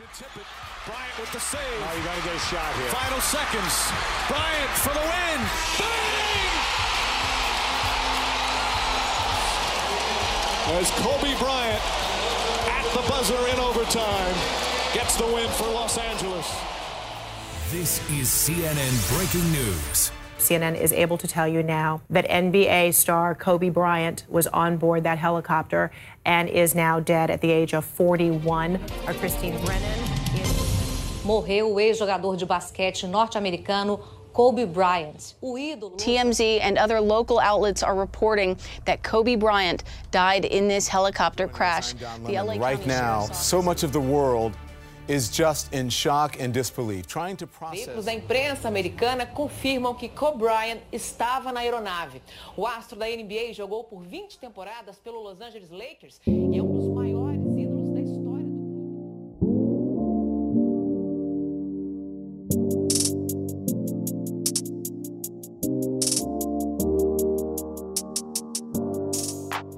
Bryant with the save. Oh, you got to get a shot here. Final seconds. Bryant for the win. Bang! As Kobe Bryant at the buzzer in overtime gets the win for Los Angeles. This is CNN Breaking News. CNN is able to tell you now that NBA star Kobe Bryant was on board that helicopter and is now dead at the age of 41. Our Christine Brennan. is... Morreu o ex-jogador de basquete norte-americano Kobe Bryant. O ídolo. TMZ and other local outlets are reporting that Kobe Bryant died in this helicopter crash. The LA right now, so much of the world is just in shock and disbelief, trying to process. Veículos da imprensa americana confirmam que Kobe Bryant estava na aeronave. O astro da NBA jogou por 20 temporadas pelo Los Angeles Lakers e é um dos maiores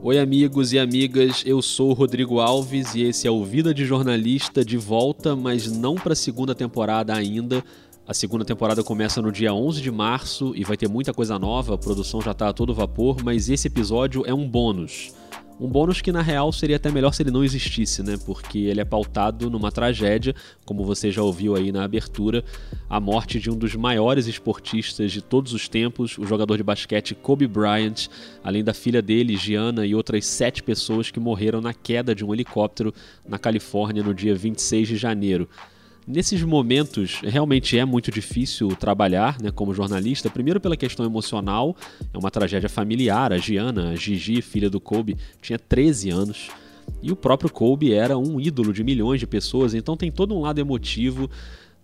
Oi, amigos e amigas, eu sou o Rodrigo Alves e esse é o Vida de Jornalista de volta, mas não para a segunda temporada ainda. A segunda temporada começa no dia 11 de março e vai ter muita coisa nova, a produção já está a todo vapor, mas esse episódio é um bônus. Um bônus que na real seria até melhor se ele não existisse, né? Porque ele é pautado numa tragédia, como você já ouviu aí na abertura, a morte de um dos maiores esportistas de todos os tempos, o jogador de basquete Kobe Bryant, além da filha dele, Gianna, e outras sete pessoas que morreram na queda de um helicóptero na Califórnia no dia 26 de janeiro. Nesses momentos, realmente é muito difícil trabalhar né, como jornalista, primeiro pela questão emocional, é uma tragédia familiar. A Giana, a Gigi, filha do Kobe, tinha 13 anos. E o próprio Kobe era um ídolo de milhões de pessoas, então tem todo um lado emotivo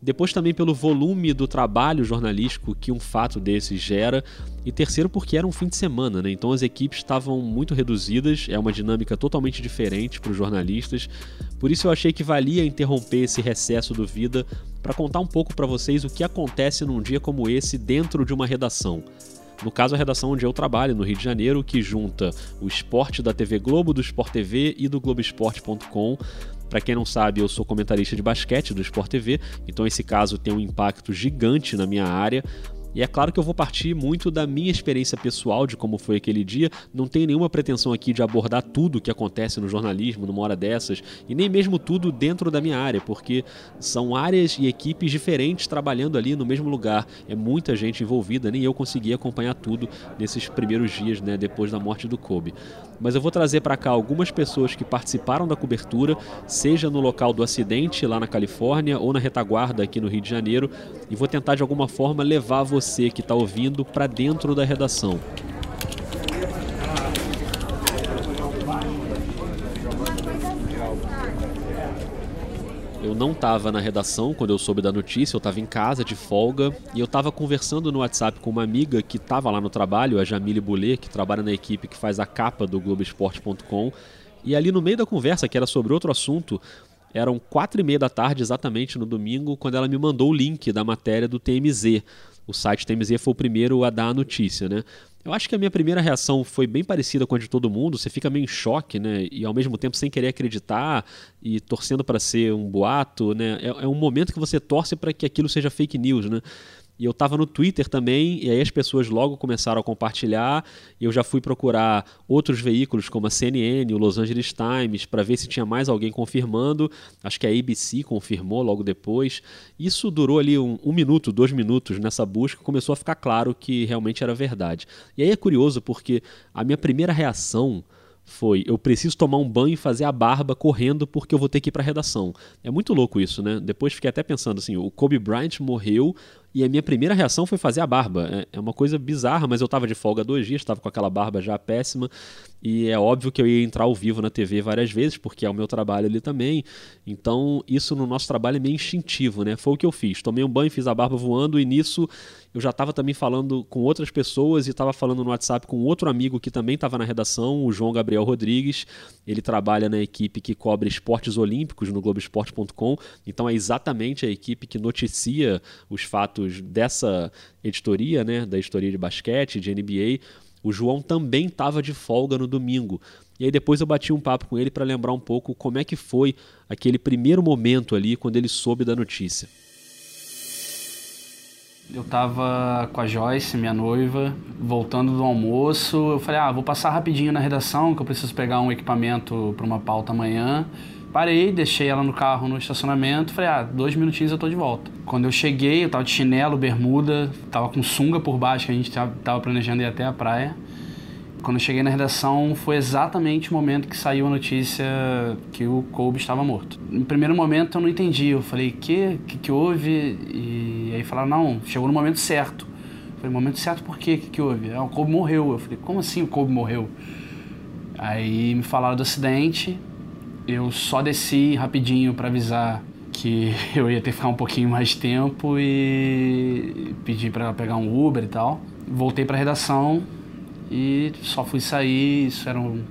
depois também pelo volume do trabalho jornalístico que um fato desses gera. E terceiro porque era um fim de semana, né? Então as equipes estavam muito reduzidas, é uma dinâmica totalmente diferente para os jornalistas. Por isso eu achei que valia interromper esse recesso do Vida para contar um pouco para vocês o que acontece num dia como esse dentro de uma redação. No caso, a redação onde eu trabalho, no Rio de Janeiro, que junta o esporte da TV Globo, do Sport TV e do Globoesporte.com para quem não sabe, eu sou comentarista de basquete do Sport TV, então esse caso tem um impacto gigante na minha área. E é claro que eu vou partir muito da minha experiência pessoal de como foi aquele dia. Não tenho nenhuma pretensão aqui de abordar tudo o que acontece no jornalismo numa hora dessas, e nem mesmo tudo dentro da minha área, porque são áreas e equipes diferentes trabalhando ali no mesmo lugar. É muita gente envolvida, nem eu consegui acompanhar tudo nesses primeiros dias, né, depois da morte do Kobe mas eu vou trazer para cá algumas pessoas que participaram da cobertura, seja no local do acidente lá na Califórnia ou na retaguarda aqui no Rio de Janeiro, e vou tentar de alguma forma levar você que está ouvindo para dentro da redação. Eu não estava na redação quando eu soube da notícia, eu estava em casa de folga e eu estava conversando no WhatsApp com uma amiga que estava lá no trabalho, a Jamile Boulet, que trabalha na equipe que faz a capa do Globoesporte.com. E ali no meio da conversa, que era sobre outro assunto, eram quatro e meia da tarde exatamente no domingo, quando ela me mandou o link da matéria do TMZ. O site TMZ foi o primeiro a dar a notícia, né? Eu acho que a minha primeira reação foi bem parecida com a de todo mundo. Você fica meio em choque, né? E ao mesmo tempo sem querer acreditar e torcendo para ser um boato, né? É, é um momento que você torce para que aquilo seja fake news, né? E eu estava no Twitter também, e aí as pessoas logo começaram a compartilhar. E eu já fui procurar outros veículos, como a CNN, o Los Angeles Times, para ver se tinha mais alguém confirmando. Acho que a ABC confirmou logo depois. Isso durou ali um, um minuto, dois minutos nessa busca, começou a ficar claro que realmente era verdade. E aí é curioso porque a minha primeira reação foi eu preciso tomar um banho e fazer a barba correndo porque eu vou ter que ir para redação. É muito louco isso, né? Depois fiquei até pensando assim, o Kobe Bryant morreu e a minha primeira reação foi fazer a barba. É, é uma coisa bizarra, mas eu estava de folga dois dias, estava com aquela barba já péssima. E é óbvio que eu ia entrar ao vivo na TV várias vezes, porque é o meu trabalho ali também. Então, isso no nosso trabalho é meio instintivo, né? Foi o que eu fiz. Tomei um banho, fiz a barba voando, e nisso eu já estava também falando com outras pessoas e estava falando no WhatsApp com outro amigo que também estava na redação, o João Gabriel Rodrigues. Ele trabalha na equipe que cobre esportes olímpicos no Globoesporte.com. Então, é exatamente a equipe que noticia os fatos dessa editoria, né? Da editoria de basquete, de NBA o João também estava de folga no domingo. E aí depois eu bati um papo com ele para lembrar um pouco como é que foi aquele primeiro momento ali quando ele soube da notícia. Eu tava com a Joyce, minha noiva, voltando do almoço. Eu falei, ah, vou passar rapidinho na redação, que eu preciso pegar um equipamento para uma pauta amanhã. Parei, deixei ela no carro no estacionamento. Falei, ah, dois minutinhos eu tô de volta. Quando eu cheguei, eu tava de chinelo, bermuda, tava com sunga por baixo, que a gente tava planejando ir até a praia. Quando eu cheguei na redação, foi exatamente o momento que saiu a notícia que o Kobe estava morto. No primeiro momento eu não entendi, eu falei, que, que que houve? E aí falaram, não, chegou no momento certo. Eu falei, momento certo por quê? O que, que houve? Ah, o Kobe morreu. Eu falei, como assim o Kobe morreu? Aí me falaram do acidente, eu só desci rapidinho para avisar que eu ia ter que ficar um pouquinho mais tempo e pedi para pegar um Uber e tal. Voltei para a redação, e só fui sair, isso eram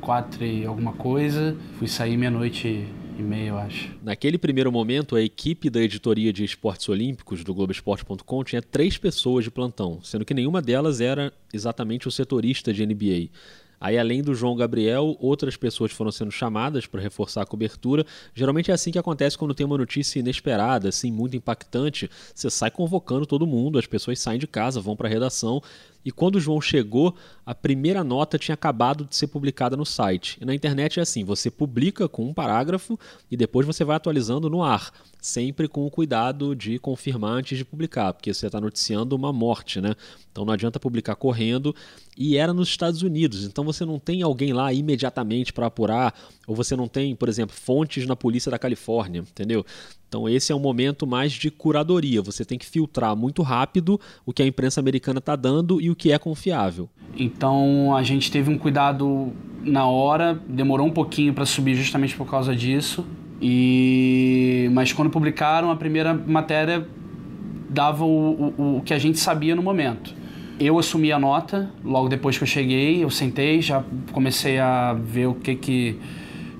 quatro e alguma coisa. Fui sair meia-noite e meia, eu acho. Naquele primeiro momento, a equipe da editoria de esportes olímpicos do Globoesporte.com tinha três pessoas de plantão, sendo que nenhuma delas era exatamente o setorista de NBA. Aí, além do João Gabriel, outras pessoas foram sendo chamadas para reforçar a cobertura. Geralmente é assim que acontece quando tem uma notícia inesperada, assim, muito impactante. Você sai convocando todo mundo, as pessoas saem de casa, vão para a redação. E quando o João chegou, a primeira nota tinha acabado de ser publicada no site. E na internet é assim: você publica com um parágrafo e depois você vai atualizando no ar, sempre com o cuidado de confirmar antes de publicar, porque você está noticiando uma morte, né? Então não adianta publicar correndo. E era nos Estados Unidos, então você não tem alguém lá imediatamente para apurar, ou você não tem, por exemplo, fontes na polícia da Califórnia, entendeu? Então esse é um momento mais de curadoria. Você tem que filtrar muito rápido o que a imprensa americana está dando e o que é confiável. Então a gente teve um cuidado na hora, demorou um pouquinho para subir justamente por causa disso. E mas quando publicaram a primeira matéria dava o, o, o que a gente sabia no momento. Eu assumi a nota logo depois que eu cheguei, eu sentei, já comecei a ver o que que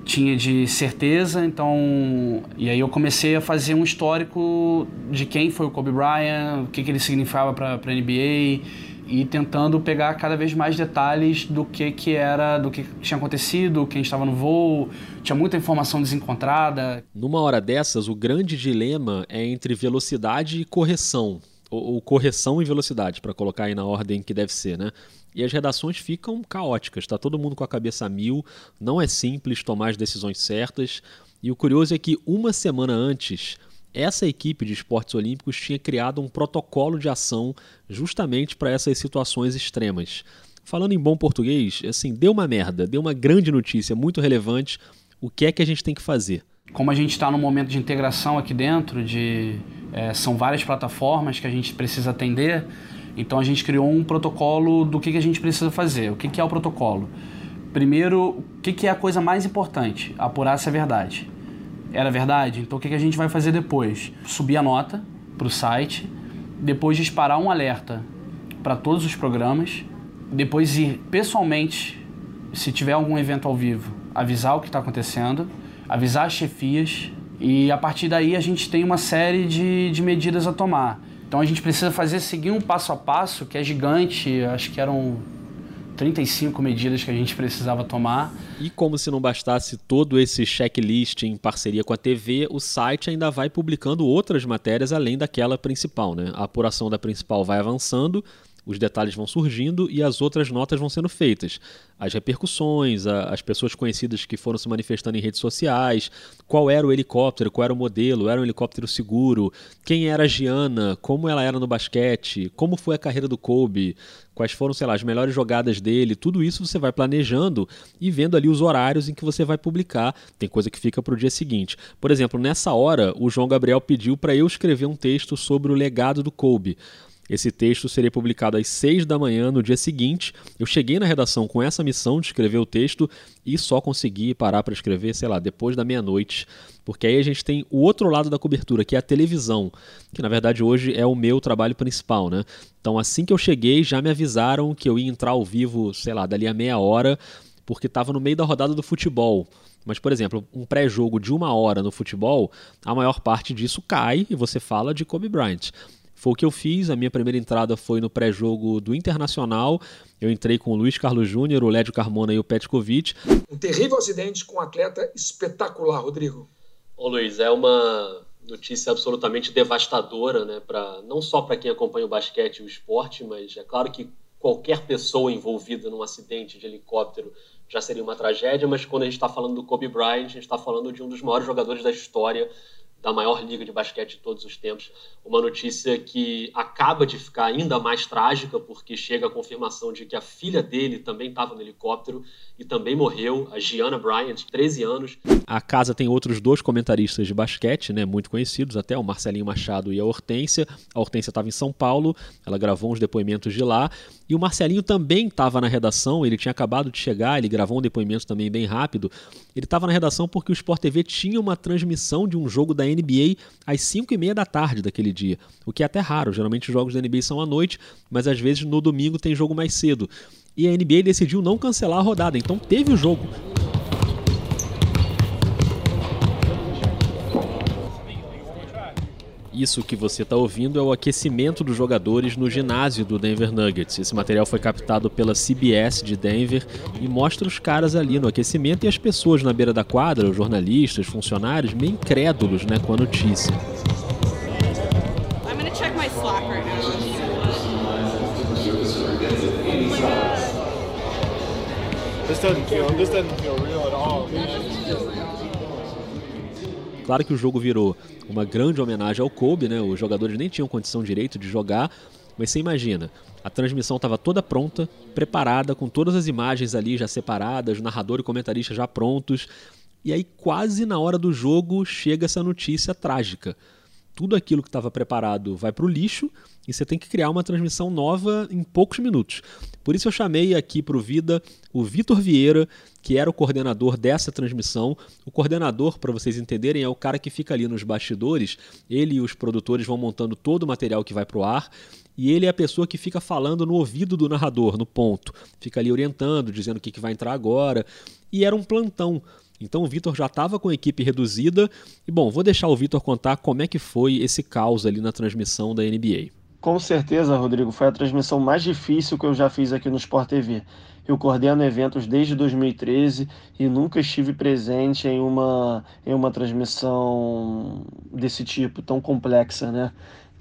tinha de certeza, então. E aí eu comecei a fazer um histórico de quem foi o Kobe Bryant, o que, que ele significava para a NBA e tentando pegar cada vez mais detalhes do que, que era, do que tinha acontecido, quem estava no voo, tinha muita informação desencontrada. Numa hora dessas, o grande dilema é entre velocidade e correção, ou, ou correção e velocidade, para colocar aí na ordem que deve ser, né? e as redações ficam caóticas, está todo mundo com a cabeça a mil, não é simples tomar as decisões certas. E o curioso é que uma semana antes, essa equipe de esportes olímpicos tinha criado um protocolo de ação justamente para essas situações extremas. Falando em bom português, assim, deu uma merda, deu uma grande notícia muito relevante. O que é que a gente tem que fazer? Como a gente está num momento de integração aqui dentro, de é, são várias plataformas que a gente precisa atender, então a gente criou um protocolo do que, que a gente precisa fazer. O que, que é o protocolo? Primeiro, o que, que é a coisa mais importante? Apurar se é verdade. Era verdade? Então o que, a gente vai fazer depois? Subir a nota para o site, depois disparar um alerta para todos os programas, depois ir pessoalmente, se tiver algum evento ao vivo, avisar o que está acontecendo, avisar as chefias e a partir daí a gente tem uma série de, de medidas a tomar. Então a gente precisa fazer seguir um passo a passo que é gigante, acho que eram 35 medidas que a gente precisava tomar. E como se não bastasse todo esse checklist em parceria com a TV, o site ainda vai publicando outras matérias além daquela principal, né? A apuração da principal vai avançando, os detalhes vão surgindo e as outras notas vão sendo feitas. As repercussões, a, as pessoas conhecidas que foram se manifestando em redes sociais, qual era o helicóptero, qual era o modelo, era um helicóptero seguro, quem era a Giana, como ela era no basquete, como foi a carreira do Kobe, quais foram, sei lá, as melhores jogadas dele, tudo isso você vai planejando e vendo ali os horários em que você vai publicar. Tem coisa que fica para o dia seguinte. Por exemplo, nessa hora, o João Gabriel pediu para eu escrever um texto sobre o legado do Kobe. Esse texto seria publicado às 6 da manhã no dia seguinte. Eu cheguei na redação com essa missão de escrever o texto e só consegui parar para escrever, sei lá, depois da meia-noite. Porque aí a gente tem o outro lado da cobertura, que é a televisão, que na verdade hoje é o meu trabalho principal, né? Então assim que eu cheguei, já me avisaram que eu ia entrar ao vivo, sei lá, dali a meia hora, porque estava no meio da rodada do futebol. Mas, por exemplo, um pré-jogo de uma hora no futebol, a maior parte disso cai e você fala de Kobe Bryant Foi o que eu fiz. A minha primeira entrada foi no pré-jogo do Internacional. Eu entrei com o Luiz Carlos Júnior, o Lédio Carmona e o Petkovic. Um terrível acidente com um atleta espetacular, Rodrigo. Ô Luiz, é uma notícia absolutamente devastadora, né? Pra, não só para quem acompanha o basquete e o esporte, mas é claro que qualquer pessoa envolvida num acidente de helicóptero já seria uma tragédia, mas quando a gente está falando do Kobe Bryant, a gente está falando de um dos maiores jogadores da história da maior liga de basquete de todos os tempos. Uma notícia que acaba de ficar ainda mais trágica, porque chega a confirmação de que a filha dele também estava no helicóptero e também morreu, a Gianna Bryant, 13 anos. A casa tem outros dois comentaristas de basquete, né, muito conhecidos até, o Marcelinho Machado e a Hortência. A Hortência estava em São Paulo, ela gravou uns depoimentos de lá, e o Marcelinho também estava na redação, ele tinha acabado de chegar, ele gravou um depoimento também bem rápido. Ele estava na redação porque o Sport TV tinha uma transmissão de um jogo da NBA às 5 e meia da tarde daquele dia, o que é até raro, geralmente os jogos da NBA são à noite, mas às vezes no domingo tem jogo mais cedo. E a NBA decidiu não cancelar a rodada, então teve o jogo. Isso que você está ouvindo é o aquecimento dos jogadores no ginásio do Denver Nuggets. Esse material foi captado pela CBS de Denver e mostra os caras ali no aquecimento e as pessoas na beira da quadra, os jornalistas, funcionários, meio incrédulos né, com a notícia. I'm check my Slack right now. This doesn't feel, this doesn't feel real at all. Claro que o jogo virou uma grande homenagem ao Kobe, né? Os jogadores nem tinham condição direito de jogar, mas você imagina, a transmissão estava toda pronta, preparada, com todas as imagens ali já separadas, narrador e comentarista já prontos. E aí, quase na hora do jogo, chega essa notícia trágica. Tudo aquilo que estava preparado vai para o lixo e você tem que criar uma transmissão nova em poucos minutos. Por isso eu chamei aqui para o Vida o Vitor Vieira, que era o coordenador dessa transmissão. O coordenador, para vocês entenderem, é o cara que fica ali nos bastidores. Ele e os produtores vão montando todo o material que vai para o ar. E ele é a pessoa que fica falando no ouvido do narrador, no ponto. Fica ali orientando, dizendo o que, que vai entrar agora. E era um plantão. Então o Vitor já estava com a equipe reduzida. E bom, vou deixar o Vitor contar como é que foi esse caos ali na transmissão da NBA. Com certeza, Rodrigo, foi a transmissão mais difícil que eu já fiz aqui no Sport TV. Eu coordeno eventos desde 2013 e nunca estive presente em uma, em uma transmissão desse tipo, tão complexa, né?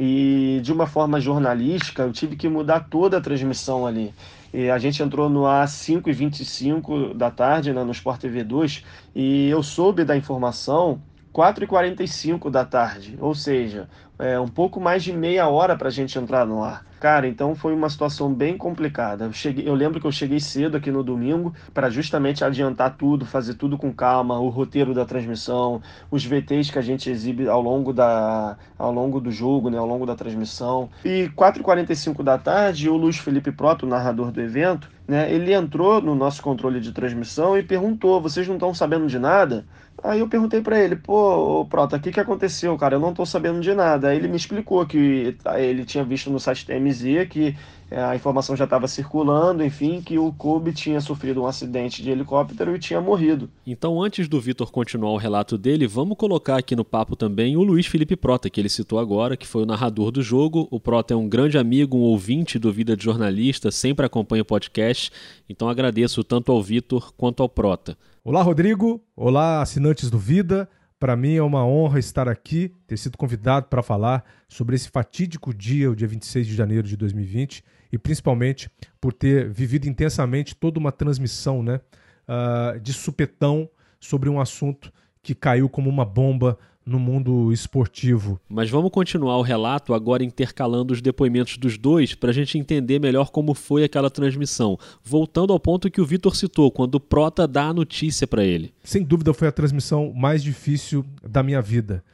E de uma forma jornalística, eu tive que mudar toda a transmissão ali. E a gente entrou no ar 5 e 25 da tarde, né, no Sport TV 2, e eu soube da informação 4h45 da tarde, ou seja, é, um pouco mais de meia hora para a gente entrar no ar. Cara, então foi uma situação bem complicada. Eu, cheguei, eu lembro que eu cheguei cedo aqui no domingo para justamente adiantar tudo, fazer tudo com calma, o roteiro da transmissão, os VTs que a gente exibe ao longo, da, ao longo do jogo, né, ao longo da transmissão. E 4h45 da tarde, o Luiz Felipe Proto, narrador do evento, né, ele entrou no nosso controle de transmissão e perguntou: vocês não estão sabendo de nada? Aí eu perguntei para ele, pô, Prota, o que, que aconteceu, cara? Eu não tô sabendo de nada. Aí ele me explicou que tá, ele tinha visto no site TMZ que é, a informação já estava circulando, enfim, que o Kobe tinha sofrido um acidente de helicóptero e tinha morrido. Então, antes do Vitor continuar o relato dele, vamos colocar aqui no papo também o Luiz Felipe Prota, que ele citou agora, que foi o narrador do jogo. O Prota é um grande amigo, um ouvinte do Vida de Jornalista, sempre acompanha o podcast, então agradeço tanto ao Vitor quanto ao Prota. Olá, Rodrigo. Olá, assinantes do Vida. Para mim é uma honra estar aqui, ter sido convidado para falar sobre esse fatídico dia, o dia 26 de janeiro de 2020, e principalmente por ter vivido intensamente toda uma transmissão né, uh, de supetão sobre um assunto que caiu como uma bomba no mundo esportivo. Mas vamos continuar o relato agora intercalando os depoimentos dos dois para a gente entender melhor como foi aquela transmissão. Voltando ao ponto que o Vitor citou, quando o Prota dá a notícia para ele. Sem dúvida foi a transmissão mais difícil da minha vida.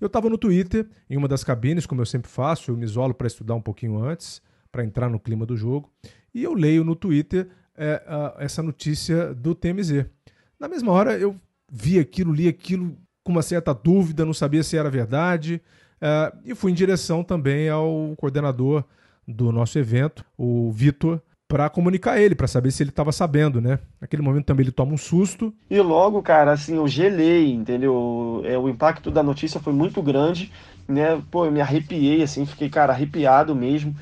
Eu estava no Twitter, em uma das cabines, como eu sempre faço, eu me isolo para estudar um pouquinho antes, para entrar no clima do jogo, e eu leio no Twitter é, a, essa notícia do TMZ. Na mesma hora eu vi aquilo, li aquilo com uma certa dúvida, não sabia se era verdade, uh, e fui em direção também ao coordenador do nosso evento, o Vitor, para comunicar ele, para saber se ele estava sabendo, né? Naquele momento também ele toma um susto. E logo, cara, assim, eu gelei, entendeu? É, o impacto da notícia foi muito grande, né? Pô, eu me arrepiei, assim, fiquei, cara, arrepiado mesmo.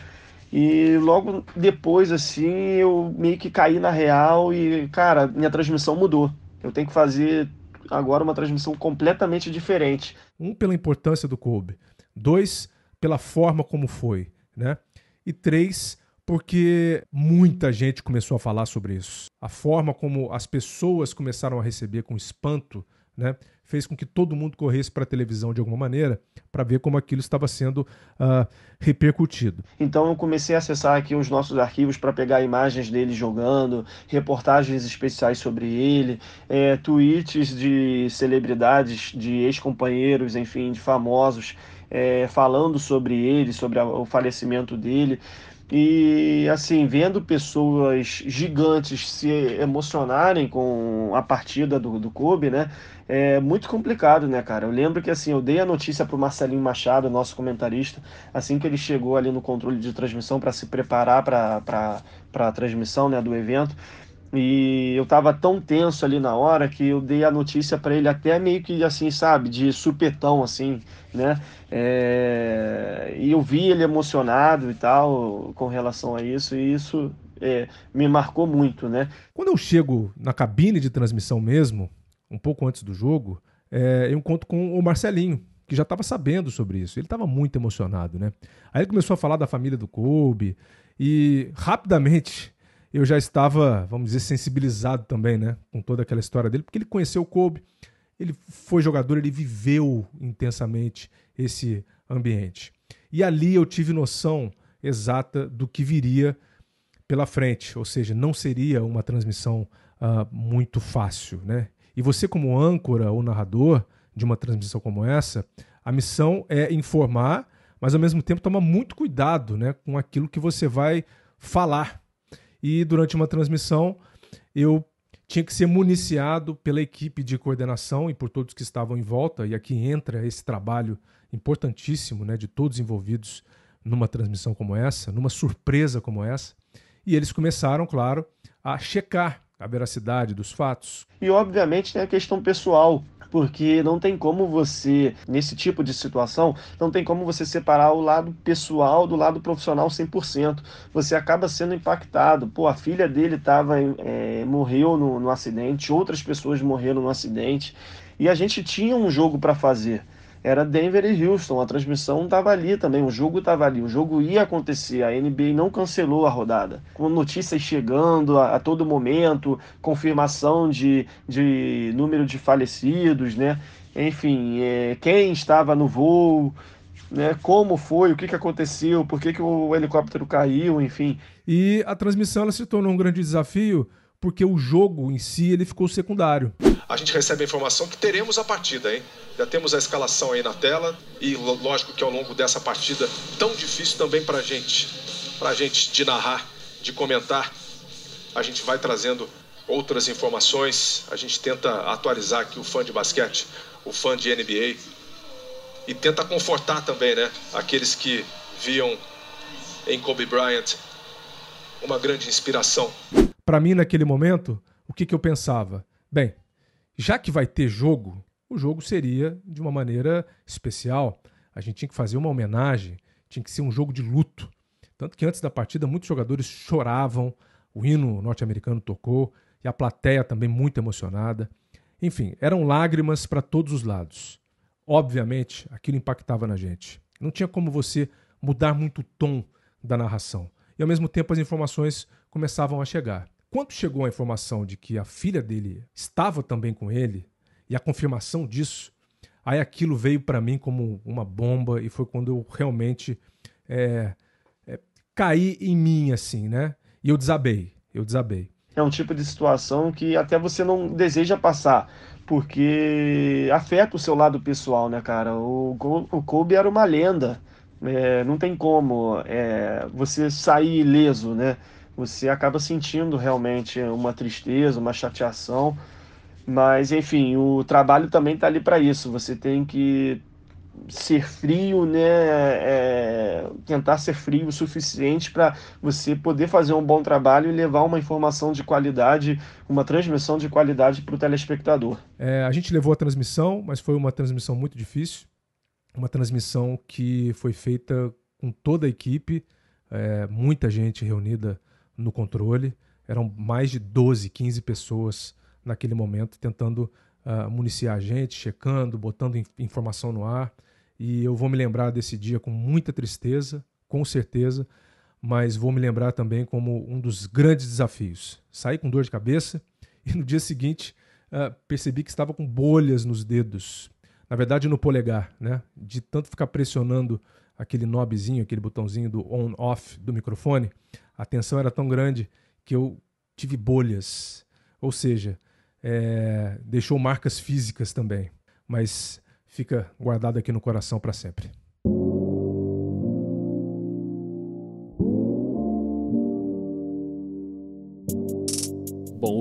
E logo depois, assim, eu meio que caí na real e, cara, minha transmissão mudou. Eu tenho que fazer agora uma transmissão completamente diferente. Um, pela importância do Kobe. Dois, pela forma como foi, né? E três, porque muita gente começou a falar sobre isso. A forma como as pessoas começaram a receber com espanto, né, fez com que todo mundo corresse para a televisão de alguma maneira para ver como aquilo estava sendo uh, repercutido. Então eu comecei a acessar aqui os nossos arquivos para pegar imagens dele jogando, reportagens especiais sobre ele, é, tweets de celebridades, de ex-companheiros, enfim, de famosos, é, falando sobre ele, sobre a, o falecimento dele. E assim, vendo pessoas gigantes se emocionarem com a partida do, do Kobe, né? É muito complicado, né, cara? Eu lembro que assim, eu dei a notícia pro Marcelinho Machado, nosso comentarista, assim que ele chegou ali no controle de transmissão para se preparar para a transmissão né, do evento. E eu tava tão tenso ali na hora que eu dei a notícia para ele até meio que assim, sabe, de supetão, assim, né? É... E eu vi ele emocionado e tal com relação a isso, e isso é, me marcou muito, né? Quando eu chego na cabine de transmissão mesmo, um pouco antes do jogo, é, eu encontro com o Marcelinho, que já estava sabendo sobre isso. Ele estava muito emocionado, né? Aí ele começou a falar da família do Kobe e rapidamente eu já estava, vamos dizer, sensibilizado também, né, com toda aquela história dele, porque ele conheceu o Kobe, ele foi jogador, ele viveu intensamente esse ambiente. E ali eu tive noção exata do que viria pela frente, ou seja, não seria uma transmissão uh, muito fácil, né? E você como âncora ou narrador de uma transmissão como essa, a missão é informar, mas ao mesmo tempo tomar muito cuidado, né, com aquilo que você vai falar, e durante uma transmissão eu tinha que ser municiado pela equipe de coordenação e por todos que estavam em volta, e aqui entra esse trabalho importantíssimo né, de todos envolvidos numa transmissão como essa, numa surpresa como essa. E eles começaram, claro, a checar a veracidade dos fatos. E, obviamente, tem a questão pessoal porque não tem como você, nesse tipo de situação, não tem como você separar o lado pessoal do lado profissional 100%. Você acaba sendo impactado. Pô, a filha dele tava, é, morreu no, no acidente, outras pessoas morreram no acidente, e a gente tinha um jogo para fazer era Denver e Houston. A transmissão estava ali também, o jogo estava ali, o jogo ia acontecer. A NBA não cancelou a rodada. Com notícias chegando a, a todo momento, confirmação de, de número de falecidos, né? Enfim, é, quem estava no voo, né? Como foi, o que, que aconteceu, por que, que o helicóptero caiu, enfim. E a transmissão ela se tornou um grande desafio porque o jogo em si ele ficou secundário. A gente recebe a informação que teremos a partida, hein? Já temos a escalação aí na tela e lógico que ao longo dessa partida tão difícil também para gente, para gente de narrar, de comentar, a gente vai trazendo outras informações. A gente tenta atualizar aqui o fã de basquete, o fã de NBA e tenta confortar também, né? Aqueles que viam em Kobe Bryant uma grande inspiração para mim, naquele momento, o que, que eu pensava? Bem, já que vai ter jogo, o jogo seria de uma maneira especial. A gente tinha que fazer uma homenagem, tinha que ser um jogo de luto. Tanto que antes da partida, muitos jogadores choravam, o hino norte-americano tocou e a plateia também muito emocionada. Enfim, eram lágrimas para todos os lados. Obviamente, aquilo impactava na gente. Não tinha como você mudar muito o tom da narração. E ao mesmo tempo as informações começavam a chegar. Quando chegou a informação de que a filha dele estava também com ele, e a confirmação disso, aí aquilo veio para mim como uma bomba e foi quando eu realmente é, é, caí em mim, assim, né? E eu desabei, eu desabei. É um tipo de situação que até você não deseja passar, porque afeta o seu lado pessoal, né, cara? O, Kobe era uma lenda, é, não tem como é, você sair ileso, né? Você acaba sentindo realmente uma tristeza, uma chateação. Mas, enfim, o trabalho também está ali para isso. Você tem que ser frio, né? É, tentar ser frio o suficiente para você poder fazer um bom trabalho e levar uma informação de qualidade, uma transmissão de qualidade para o telespectador. É, a gente levou a transmissão, mas foi uma transmissão muito difícil, uma transmissão que foi feita com toda a equipe, é, muita gente reunida no controle, eram mais de 12, 15 pessoas naquele momento tentando uh, municiar a gente, checando, botando informação no ar. E eu vou me lembrar desse dia com muita tristeza, com certeza, mas vou me lembrar também como um dos grandes desafios. Saí com dor de cabeça e no dia seguinte uh, percebi que estava com bolhas nos dedos, na verdade no polegar, né? De tanto ficar pressionando aquele knobzinho, aquele botãozinho do on-off do microfone, a tensão era tão grande que eu tive bolhas. Ou seja, é, deixou marcas físicas também, mas fica guardado aqui no coração para sempre.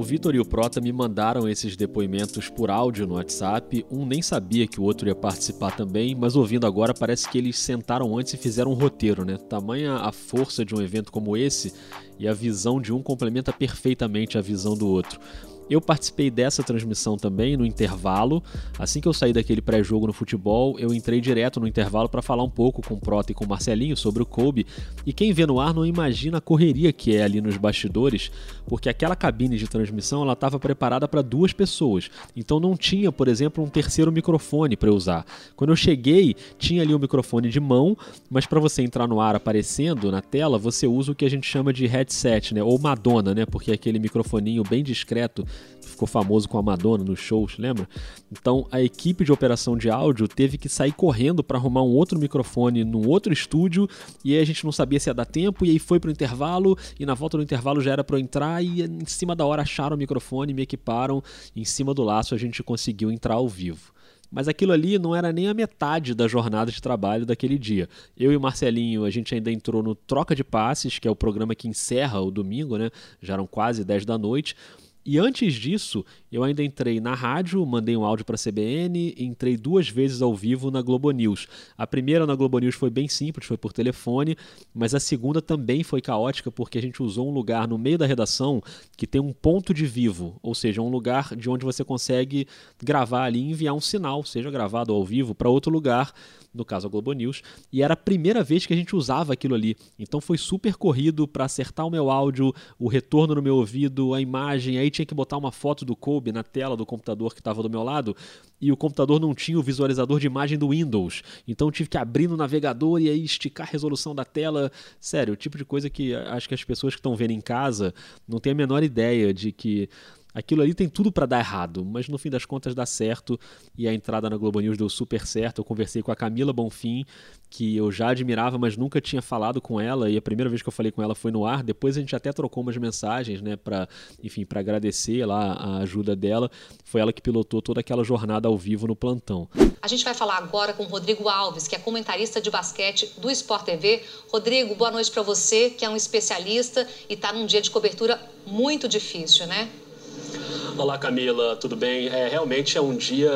O Vitor e o Prota me mandaram esses depoimentos por áudio no WhatsApp. Um nem sabia que o outro ia participar também, mas ouvindo agora parece que eles sentaram antes e fizeram um roteiro, né? Tamanha a força de um evento como esse e a visão de um complementa perfeitamente a visão do outro. Eu participei dessa transmissão também no intervalo. Assim que eu saí daquele pré-jogo no futebol, eu entrei direto no intervalo para falar um pouco com o Prota e com o Marcelinho sobre o Kobe. E quem vê no ar não imagina a correria que é ali nos bastidores, porque aquela cabine de transmissão ela estava preparada para duas pessoas. Então não tinha, por exemplo, um terceiro microfone para usar. Quando eu cheguei, tinha ali o um microfone de mão, mas para você entrar no ar aparecendo na tela, você usa o que a gente chama de headset, né? Ou Madonna, né? Porque é aquele microfoninho bem discreto ficou famoso com a Madonna nos shows, lembra? Então a equipe de operação de áudio teve que sair correndo para arrumar um outro microfone num outro estúdio e aí a gente não sabia se ia dar tempo e aí foi pro intervalo e na volta do intervalo já era para entrar e em cima da hora acharam o microfone, me equiparam, em cima do laço a gente conseguiu entrar ao vivo. Mas aquilo ali não era nem a metade da jornada de trabalho daquele dia. Eu e o Marcelinho, a gente ainda entrou no Troca de Passes, que é o programa que encerra o domingo, né? Já eram quase 10 da noite. E antes disso, eu ainda entrei na rádio, mandei um áudio para a CBN, entrei duas vezes ao vivo na Globo News. A primeira na Globo News foi bem simples, foi por telefone, mas a segunda também foi caótica porque a gente usou um lugar no meio da redação que tem um ponto de vivo, ou seja, um lugar de onde você consegue gravar ali e enviar um sinal, seja gravado ao vivo, para outro lugar no caso a Globo News, e era a primeira vez que a gente usava aquilo ali. Então foi super corrido para acertar o meu áudio, o retorno no meu ouvido, a imagem, aí tinha que botar uma foto do Kobe na tela do computador que estava do meu lado, e o computador não tinha o visualizador de imagem do Windows. Então tive que abrir no navegador e aí esticar a resolução da tela. Sério, o tipo de coisa que acho que as pessoas que estão vendo em casa não têm a menor ideia de que Aquilo ali tem tudo para dar errado, mas no fim das contas dá certo e a entrada na Globo News deu super certo. Eu conversei com a Camila Bonfim, que eu já admirava, mas nunca tinha falado com ela e a primeira vez que eu falei com ela foi no ar. Depois a gente até trocou umas mensagens, né, para, enfim, para agradecer lá a ajuda dela. Foi ela que pilotou toda aquela jornada ao vivo no plantão. A gente vai falar agora com Rodrigo Alves, que é comentarista de basquete do Sport TV. Rodrigo, boa noite para você, que é um especialista e está num dia de cobertura muito difícil, né? Olá Camila, tudo bem? É, realmente é um dia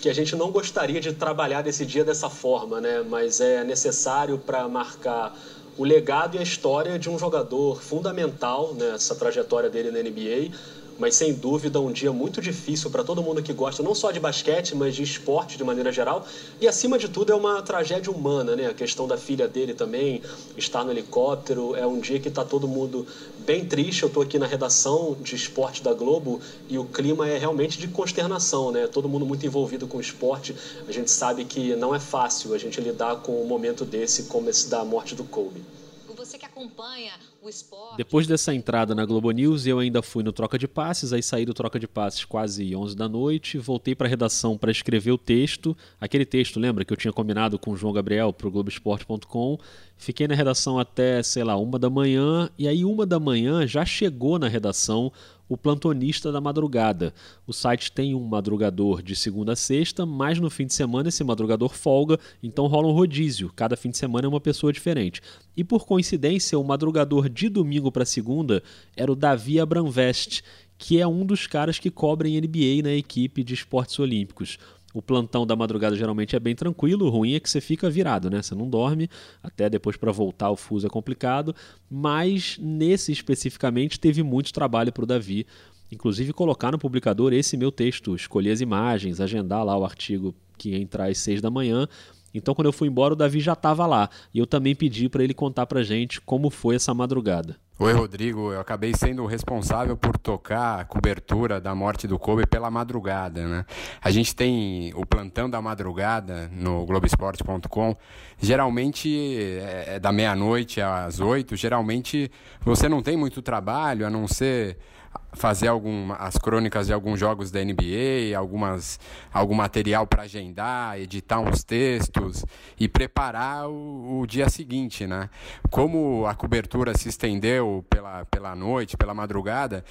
que a gente não gostaria de trabalhar desse dia dessa forma, né? Mas é necessário para marcar o legado e a história de um jogador fundamental nessa trajetória dele na NBA mas sem dúvida um dia muito difícil para todo mundo que gosta não só de basquete, mas de esporte de maneira geral. E acima de tudo é uma tragédia humana, né? A questão da filha dele também estar no helicóptero. É um dia que está todo mundo bem triste. Eu estou aqui na redação de esporte da Globo e o clima é realmente de consternação, né? Todo mundo muito envolvido com esporte. A gente sabe que não é fácil a gente lidar com um momento desse como esse da morte do Kobe. Você que acompanha. Depois dessa entrada na Globo News, eu ainda fui no troca de passes, aí saí do troca de passes quase 11 da noite, voltei para a redação para escrever o texto, aquele texto, lembra que eu tinha combinado com o João Gabriel para o Globoesporte.com. Fiquei na redação até, sei lá, uma da manhã, e aí uma da manhã já chegou na redação o plantonista da madrugada. O site tem um madrugador de segunda a sexta, mas no fim de semana esse madrugador folga, então rola um rodízio. Cada fim de semana é uma pessoa diferente. E por coincidência, o madrugador de domingo para segunda era o Davi Abramvest, que é um dos caras que cobrem NBA na equipe de esportes olímpicos. O plantão da madrugada geralmente é bem tranquilo, o ruim é que você fica virado, né? Você não dorme, até depois para voltar o fuso é complicado, mas nesse especificamente teve muito trabalho para o Davi, inclusive colocar no publicador esse meu texto, escolher as imagens, agendar lá o artigo que ia entrar às seis da manhã. Então, quando eu fui embora, o Davi já estava lá. E eu também pedi para ele contar para gente como foi essa madrugada. Oi, Rodrigo. Eu acabei sendo o responsável por tocar a cobertura da morte do Kobe pela madrugada, né? A gente tem o plantão da madrugada no Globoesporte.com. Geralmente é da meia-noite às oito. Geralmente você não tem muito trabalho, a não ser fazer algum, as crônicas de alguns jogos da NBA, algumas, algum material para agendar, editar uns textos e preparar o, o, dia seguinte, né? Como a cobertura se estendeu pela, pela noite, pela madrugada,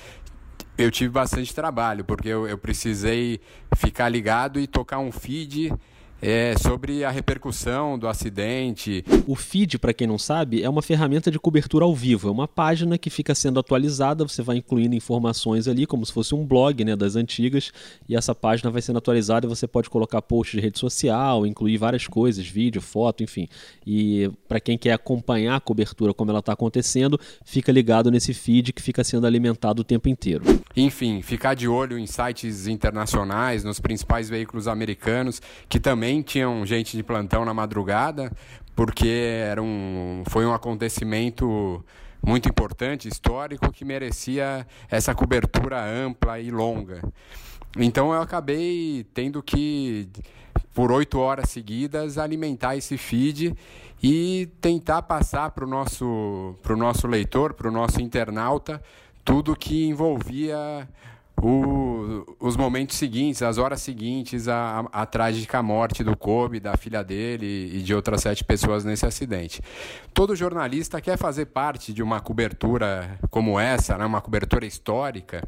eu tive bastante trabalho, porque eu, eu precisei ficar ligado e tocar um feed é, sobre a repercussão do acidente. O feed, para quem não sabe, é uma ferramenta de cobertura ao vivo. É uma página que fica sendo atualizada, você vai incluindo informações ali, como se fosse um blog né, das antigas, e essa página vai sendo atualizada e você pode colocar posts de rede social, incluir várias coisas, vídeo, foto, enfim. E para quem quer acompanhar a cobertura como ela está acontecendo, fica ligado nesse feed que fica sendo alimentado o tempo inteiro. Enfim, ficar de olho em sites internacionais, nos principais veículos americanos, que também também tinham gente de plantão na madrugada, porque era um, foi um acontecimento muito importante, histórico, que merecia essa cobertura ampla e longa. Então eu acabei tendo que, por oito horas seguidas, alimentar esse feed e tentar passar para o nosso, nosso leitor, para o nosso internauta, tudo que envolvia o, os momentos seguintes, as horas seguintes à, à trágica morte do Kobe, da filha dele e de outras sete pessoas nesse acidente. Todo jornalista quer fazer parte de uma cobertura como essa, né, uma cobertura histórica,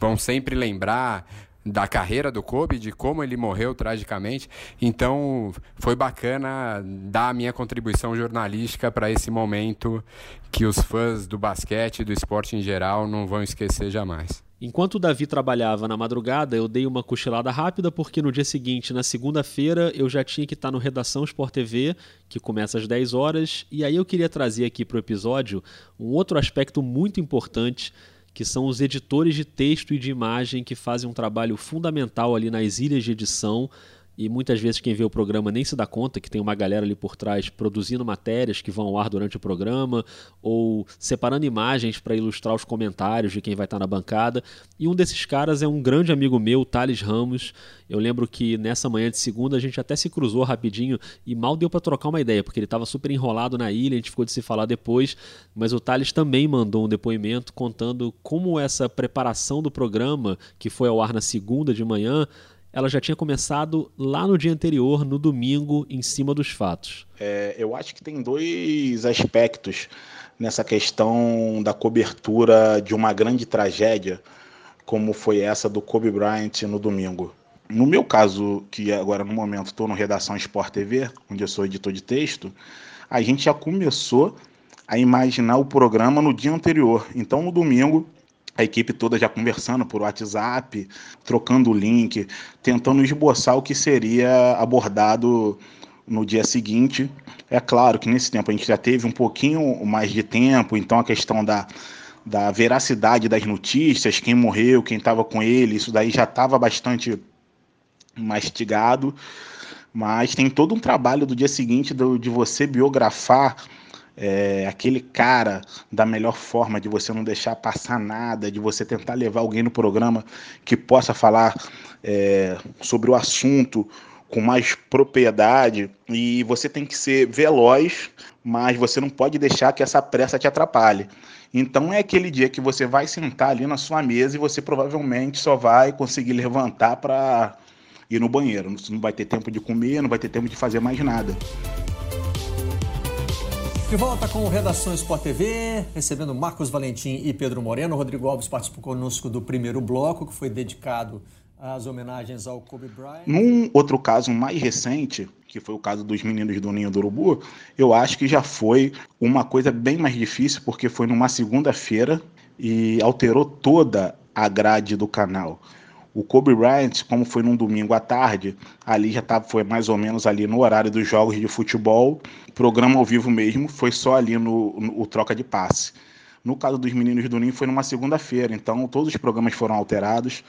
vão sempre lembrar da carreira do Kobe, de como ele morreu tragicamente. Então, foi bacana dar a minha contribuição jornalística para esse momento que os fãs do basquete e do esporte em geral não vão esquecer jamais. Enquanto o Davi trabalhava na madrugada, eu dei uma cochilada rápida porque no dia seguinte, na segunda-feira, eu já tinha que estar no Redação Sport TV, que começa às 10 horas, e aí eu queria trazer aqui para o episódio um outro aspecto muito importante, que são os editores de texto e de imagem que fazem um trabalho fundamental ali nas ilhas de edição e muitas vezes quem vê o programa nem se dá conta que tem uma galera ali por trás produzindo matérias que vão ao ar durante o programa ou separando imagens para ilustrar os comentários de quem vai estar tá na bancada. E um desses caras é um grande amigo meu, Thales Ramos. Eu lembro que nessa manhã de segunda a gente até se cruzou rapidinho e mal deu para trocar uma ideia, porque ele estava super enrolado na ilha, a gente ficou de se falar depois, mas o Thales também mandou um depoimento contando como essa preparação do programa, que foi ao ar na segunda de manhã, ela já tinha começado lá no dia anterior, no domingo, em cima dos fatos. É, eu acho que tem dois aspectos nessa questão da cobertura de uma grande tragédia, como foi essa do Kobe Bryant no domingo. No meu caso, que agora no momento estou no Redação Sport TV, onde eu sou editor de texto, a gente já começou a imaginar o programa no dia anterior. Então, no domingo, a equipe toda já conversando por WhatsApp, trocando o link, tentando esboçar o que seria abordado no dia seguinte. É claro que nesse tempo a gente já teve um pouquinho mais de tempo, então a questão da, da veracidade das notícias, quem morreu, quem estava com ele, isso daí já estava bastante mastigado. Mas tem todo um trabalho do dia seguinte do, de você biografar é, aquele cara da melhor forma, de você não deixar passar nada, de você tentar levar alguém no programa que possa falar é, sobre o assunto com mais propriedade e você tem que ser veloz, mas você não pode deixar que essa pressa te atrapalhe. Então é aquele dia que você vai sentar ali na sua mesa e você provavelmente só vai conseguir levantar para ir no banheiro. Você não vai ter tempo de comer, não vai ter tempo de fazer mais nada. De volta com Redação Sport TV, recebendo Marcos Valentim e Pedro Moreno. Rodrigo Alves participou conosco do primeiro bloco, que foi dedicado às homenagens ao Kobe Bryant. Num outro caso mais recente, que foi o caso dos meninos do Ninho do Urubu, eu acho que já foi uma coisa bem mais difícil, porque foi numa segunda-feira e alterou toda a grade do canal. O Kobe Bryant, como foi num domingo à tarde, ali já tava, foi mais ou menos ali no horário dos jogos de futebol. O programa ao vivo mesmo foi só ali no, no, no troca de passe. No caso dos meninos do Ninho foi numa segunda-feira, então todos os programas foram alterados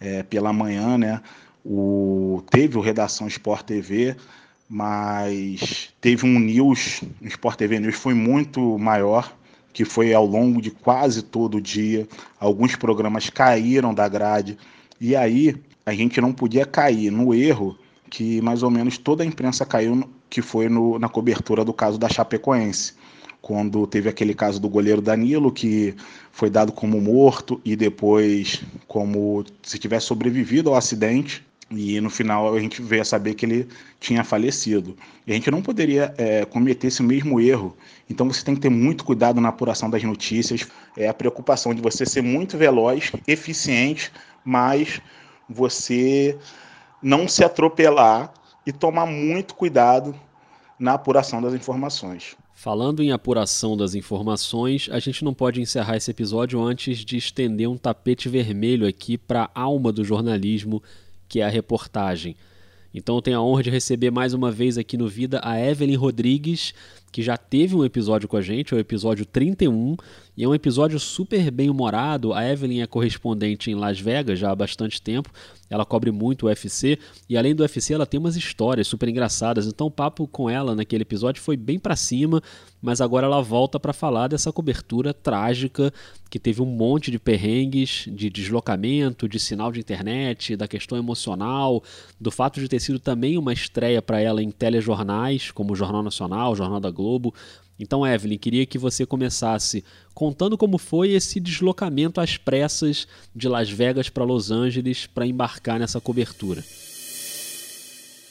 é, pela manhã, né? O, teve o Redação Sport TV, mas teve um news, o Sport TV News foi muito maior, que foi ao longo de quase todo o dia. Alguns programas caíram da grade, e aí a gente não podia cair no erro que mais ou menos toda a imprensa caiu, que foi no, na cobertura do caso da Chapecoense. Quando teve aquele caso do goleiro Danilo, que foi dado como morto e depois como se tivesse sobrevivido ao acidente. E no final a gente veio a saber que ele tinha falecido. E a gente não poderia é, cometer esse mesmo erro. Então você tem que ter muito cuidado na apuração das notícias. É a preocupação de você ser muito veloz, eficiente, mas você não se atropelar e tomar muito cuidado na apuração das informações. Falando em apuração das informações, a gente não pode encerrar esse episódio antes de estender um tapete vermelho aqui para a alma do jornalismo, que é a reportagem. Então eu tenho a honra de receber mais uma vez aqui no Vida a Evelyn Rodrigues, que já teve um episódio com a gente, é o episódio 31, e é um episódio super bem humorado. A Evelyn é correspondente em Las Vegas já há bastante tempo. Ela cobre muito o UFC e além do UFC ela tem umas histórias super engraçadas. Então o papo com ela naquele episódio foi bem para cima, mas agora ela volta para falar dessa cobertura trágica que teve um monte de perrengues, de deslocamento, de sinal de internet, da questão emocional, do fato de ter sido também uma estreia para ela em telejornais, como o Jornal Nacional, o Jornal da Globo. Então, Evelyn, queria que você começasse contando como foi esse deslocamento às pressas de Las Vegas para Los Angeles para embarcar nessa cobertura.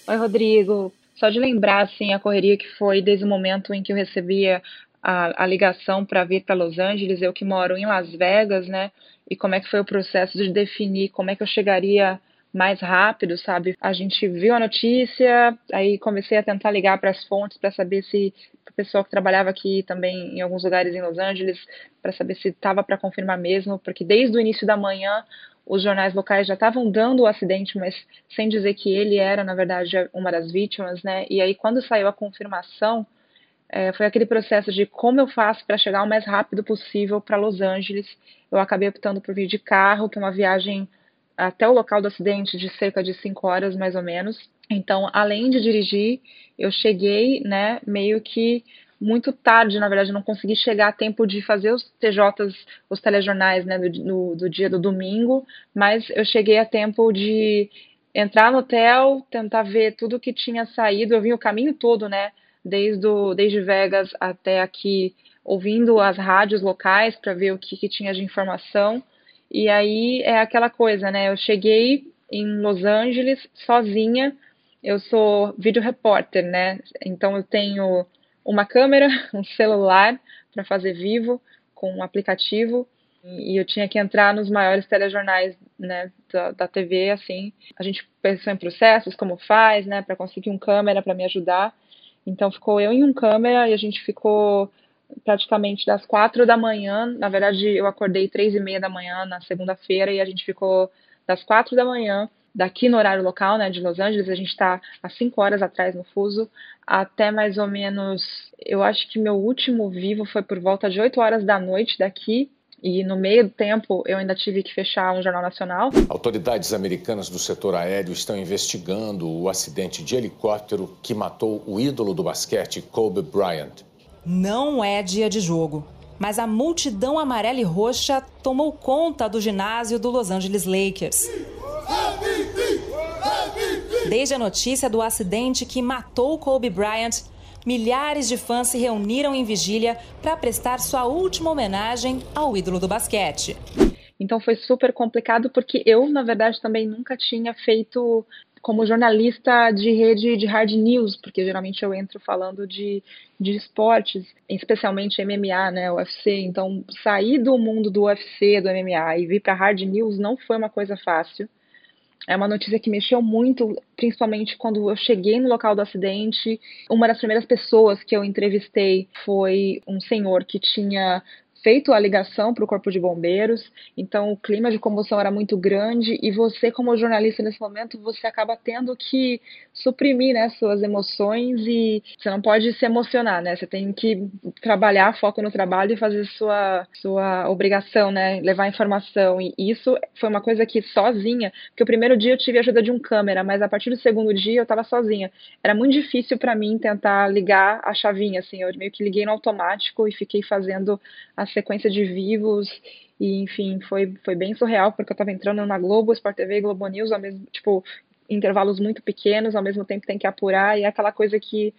Oi, Rodrigo. Só de lembrar assim a correria que foi desde o momento em que eu recebia a, a ligação para vir para Los Angeles, eu que moro em Las Vegas, né? E como é que foi o processo de definir como é que eu chegaria mais rápido, sabe? A gente viu a notícia, aí comecei a tentar ligar para as fontes para saber se o pessoal que trabalhava aqui também em alguns lugares em Los Angeles, para saber se estava para confirmar mesmo, porque desde o início da manhã os jornais locais já estavam dando o acidente, mas sem dizer que ele era, na verdade, uma das vítimas, né? E aí quando saiu a confirmação, é, foi aquele processo de como eu faço para chegar o mais rápido possível para Los Angeles. Eu acabei optando por vir de carro, que é uma viagem até o local do acidente de cerca de 5 horas mais ou menos. Então, além de dirigir, eu cheguei, né, meio que muito tarde, na verdade, não consegui chegar a tempo de fazer os TJs, os telejornais, né, do, no, do dia do domingo, mas eu cheguei a tempo de entrar no hotel, tentar ver tudo que tinha saído. Eu vim o caminho todo, né, desde, o, desde Vegas até aqui, ouvindo as rádios locais para ver o que, que tinha de informação. E aí é aquela coisa, né? Eu cheguei em Los Angeles sozinha. Eu sou vídeo repórter, né? Então eu tenho uma câmera, um celular para fazer vivo com um aplicativo e eu tinha que entrar nos maiores telejornais né, da, da TV, assim. A gente pensou em processos, como faz, né, para conseguir um câmera para me ajudar. Então ficou eu em um câmera e a gente ficou praticamente das quatro da manhã. Na verdade, eu acordei três e meia da manhã na segunda-feira e a gente ficou das quatro da manhã daqui no horário local, né, de Los Angeles. A gente está a cinco horas atrás no fuso, até mais ou menos. Eu acho que meu último vivo foi por volta de 8 horas da noite daqui. E no meio do tempo eu ainda tive que fechar um jornal nacional. Autoridades americanas do setor aéreo estão investigando o acidente de helicóptero que matou o ídolo do basquete, Kobe Bryant. Não é dia de jogo, mas a multidão amarela e roxa tomou conta do ginásio do Los Angeles Lakers. Desde a notícia do acidente que matou Kobe Bryant, milhares de fãs se reuniram em vigília para prestar sua última homenagem ao ídolo do basquete. Então foi super complicado porque eu, na verdade, também nunca tinha feito como jornalista de rede de hard news, porque geralmente eu entro falando de, de esportes, especialmente MMA, né, UFC. Então, sair do mundo do UFC, do MMA e vir para hard news não foi uma coisa fácil. É uma notícia que mexeu muito, principalmente quando eu cheguei no local do acidente. Uma das primeiras pessoas que eu entrevistei foi um senhor que tinha feito a ligação para o Corpo de Bombeiros, então o clima de comoção era muito grande e você, como jornalista nesse momento, você acaba tendo que suprimir né, suas emoções e você não pode se emocionar, né? Você tem que trabalhar, foco no trabalho e fazer sua, sua obrigação, né? Levar informação. E isso foi uma coisa que sozinha, porque o primeiro dia eu tive a ajuda de um câmera, mas a partir do segundo dia eu estava sozinha. Era muito difícil para mim tentar ligar a chavinha, assim, eu meio que liguei no automático e fiquei fazendo as sequência de vivos e enfim, foi, foi bem surreal porque eu estava entrando na Globo, Sport TV Globo News ao mesmo, tipo, intervalos muito pequenos, ao mesmo tempo tem que apurar e é aquela coisa que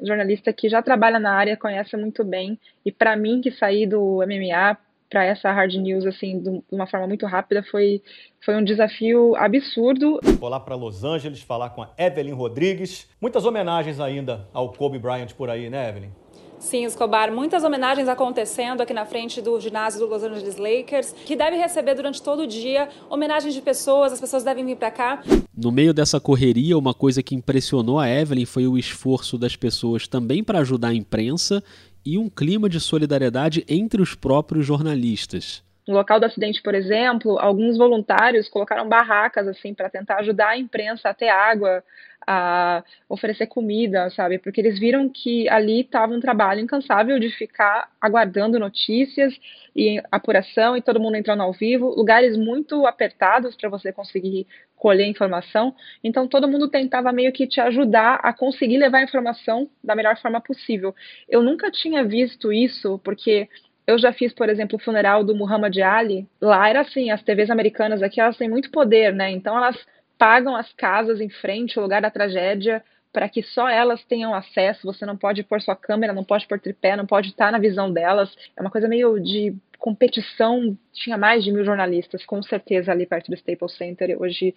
o jornalista que já trabalha na área conhece muito bem e para mim que saí do MMA para essa hard news assim de uma forma muito rápida foi foi um desafio absurdo. Vou lá para Los Angeles falar com a Evelyn Rodrigues. Muitas homenagens ainda ao Kobe Bryant por aí, né, Evelyn? Sim, Escobar, muitas homenagens acontecendo aqui na frente do ginásio do Los Angeles Lakers, que deve receber durante todo o dia homenagens de pessoas, as pessoas devem vir para cá. No meio dessa correria, uma coisa que impressionou a Evelyn foi o esforço das pessoas também para ajudar a imprensa e um clima de solidariedade entre os próprios jornalistas. No local do acidente, por exemplo, alguns voluntários colocaram barracas assim para tentar ajudar a imprensa a ter água, a oferecer comida, sabe? Porque eles viram que ali estava um trabalho incansável de ficar aguardando notícias e apuração e todo mundo entrando ao vivo, lugares muito apertados para você conseguir colher informação. Então todo mundo tentava meio que te ajudar a conseguir levar a informação da melhor forma possível. Eu nunca tinha visto isso porque eu já fiz, por exemplo, o funeral do Muhammad Ali. Lá era assim, as TVs americanas aqui elas têm muito poder, né? Então elas pagam as casas em frente, o lugar da tragédia, para que só elas tenham acesso. Você não pode pôr sua câmera, não pode pôr tripé, não pode estar na visão delas. É uma coisa meio de competição. Tinha mais de mil jornalistas, com certeza, ali perto do Staples Center. Hoje,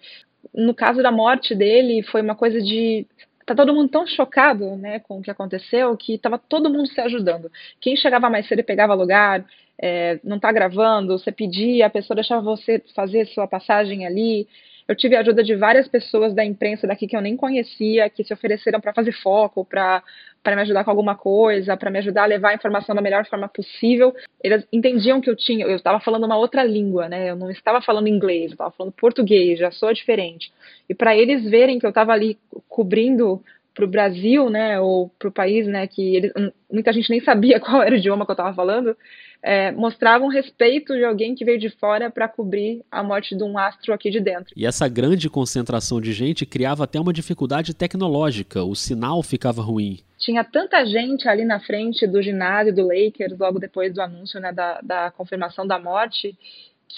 no caso da morte dele, foi uma coisa de tá todo mundo tão chocado, né, com o que aconteceu, que tava todo mundo se ajudando. Quem chegava mais cedo pegava lugar, é, não tá gravando, você pedia, a pessoa deixava você fazer sua passagem ali. Eu tive a ajuda de várias pessoas da imprensa daqui que eu nem conhecia, que se ofereceram para fazer foco, para me ajudar com alguma coisa, para me ajudar a levar a informação da melhor forma possível. Eles entendiam que eu tinha, eu estava falando uma outra língua, né? Eu não estava falando inglês, eu estava falando português, já sou diferente. E para eles verem que eu estava ali cobrindo para o Brasil, né, ou para o país, né, que eles, muita gente nem sabia qual era o idioma que eu estava falando, é, mostravam respeito de alguém que veio de fora para cobrir a morte de um astro aqui de dentro. E essa grande concentração de gente criava até uma dificuldade tecnológica, o sinal ficava ruim. Tinha tanta gente ali na frente do ginásio do Lakers, logo depois do anúncio né, da, da confirmação da morte,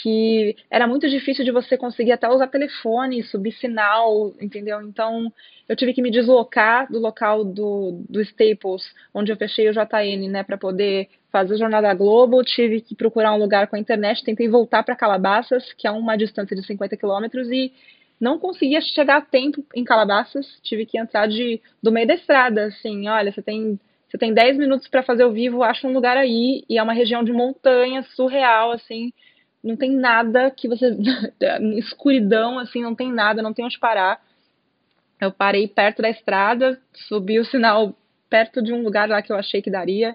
que era muito difícil de você conseguir até usar telefone, subir sinal, entendeu? Então eu tive que me deslocar do local do, do Staples, onde eu fechei o JN, né, para poder fazer o Jornal da Globo. Tive que procurar um lugar com a internet, tentei voltar para Calabasas, que é uma distância de 50 quilômetros, e não conseguia chegar a tempo em Calabasas. Tive que entrar de, do meio da estrada, assim, olha, você tem você tem 10 minutos para fazer o vivo, acha um lugar aí, e é uma região de montanha surreal, assim, não tem nada que você. escuridão, assim, não tem nada, não tem onde parar. Eu parei perto da estrada, subi o sinal perto de um lugar lá que eu achei que daria.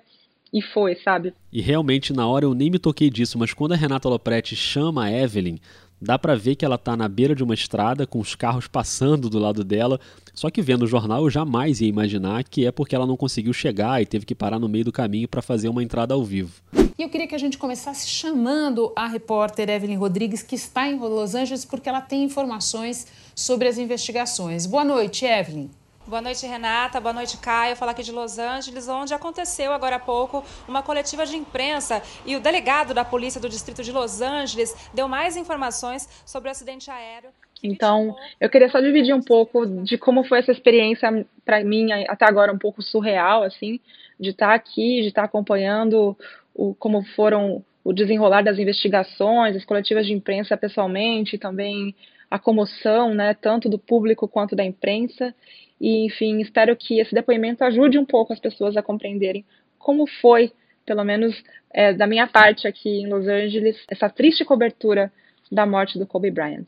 E foi, sabe? E realmente, na hora eu nem me toquei disso, mas quando a Renata Lopretti chama a Evelyn, dá para ver que ela tá na beira de uma estrada com os carros passando do lado dela. Só que vendo o jornal eu jamais ia imaginar que é porque ela não conseguiu chegar e teve que parar no meio do caminho para fazer uma entrada ao vivo. E eu queria que a gente começasse chamando a repórter Evelyn Rodrigues, que está em Los Angeles, porque ela tem informações sobre as investigações. Boa noite, Evelyn. Boa noite, Renata. Boa noite, Caio. Falar aqui de Los Angeles, onde aconteceu agora há pouco uma coletiva de imprensa e o delegado da Polícia do Distrito de Los Angeles deu mais informações sobre o acidente aéreo. Então, eu queria só dividir um pouco de como foi essa experiência para mim até agora um pouco surreal, assim, de estar aqui, de estar acompanhando o, como foram o desenrolar das investigações, as coletivas de imprensa pessoalmente, também a comoção, né, tanto do público quanto da imprensa. E, enfim, espero que esse depoimento ajude um pouco as pessoas a compreenderem como foi, pelo menos é, da minha parte aqui em Los Angeles, essa triste cobertura da morte do Kobe Bryant.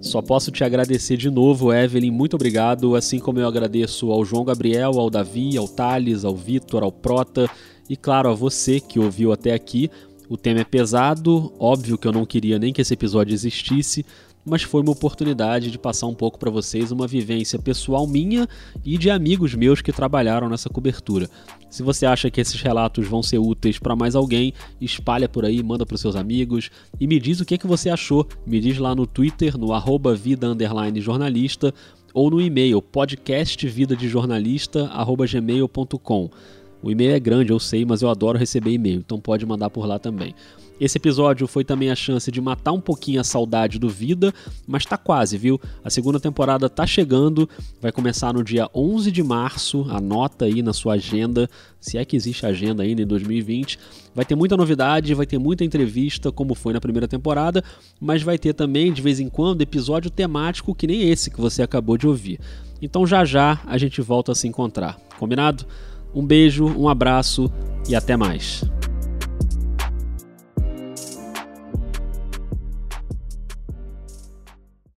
Só posso te agradecer de novo, Evelyn. Muito obrigado. Assim como eu agradeço ao João Gabriel, ao Davi, ao Thales, ao Vitor, ao Prota e, claro, a você que ouviu até aqui. O tema é pesado, óbvio que eu não queria nem que esse episódio existisse, mas foi uma oportunidade de passar um pouco para vocês uma vivência pessoal minha e de amigos meus que trabalharam nessa cobertura. Se você acha que esses relatos vão ser úteis para mais alguém, espalha por aí, manda para seus amigos e me diz o que, que você achou. Me diz lá no Twitter, no arroba vida jornalista ou no e-mail podcastvidadejornalista.gmail.com. O e-mail é grande, eu sei, mas eu adoro receber e-mail, então pode mandar por lá também. Esse episódio foi também a chance de matar um pouquinho a saudade do Vida, mas tá quase, viu? A segunda temporada tá chegando, vai começar no dia 11 de março, anota aí na sua agenda, se é que existe agenda ainda em 2020. Vai ter muita novidade, vai ter muita entrevista, como foi na primeira temporada, mas vai ter também, de vez em quando, episódio temático que nem esse que você acabou de ouvir. Então já já a gente volta a se encontrar, combinado? Um beijo, um abraço e até mais.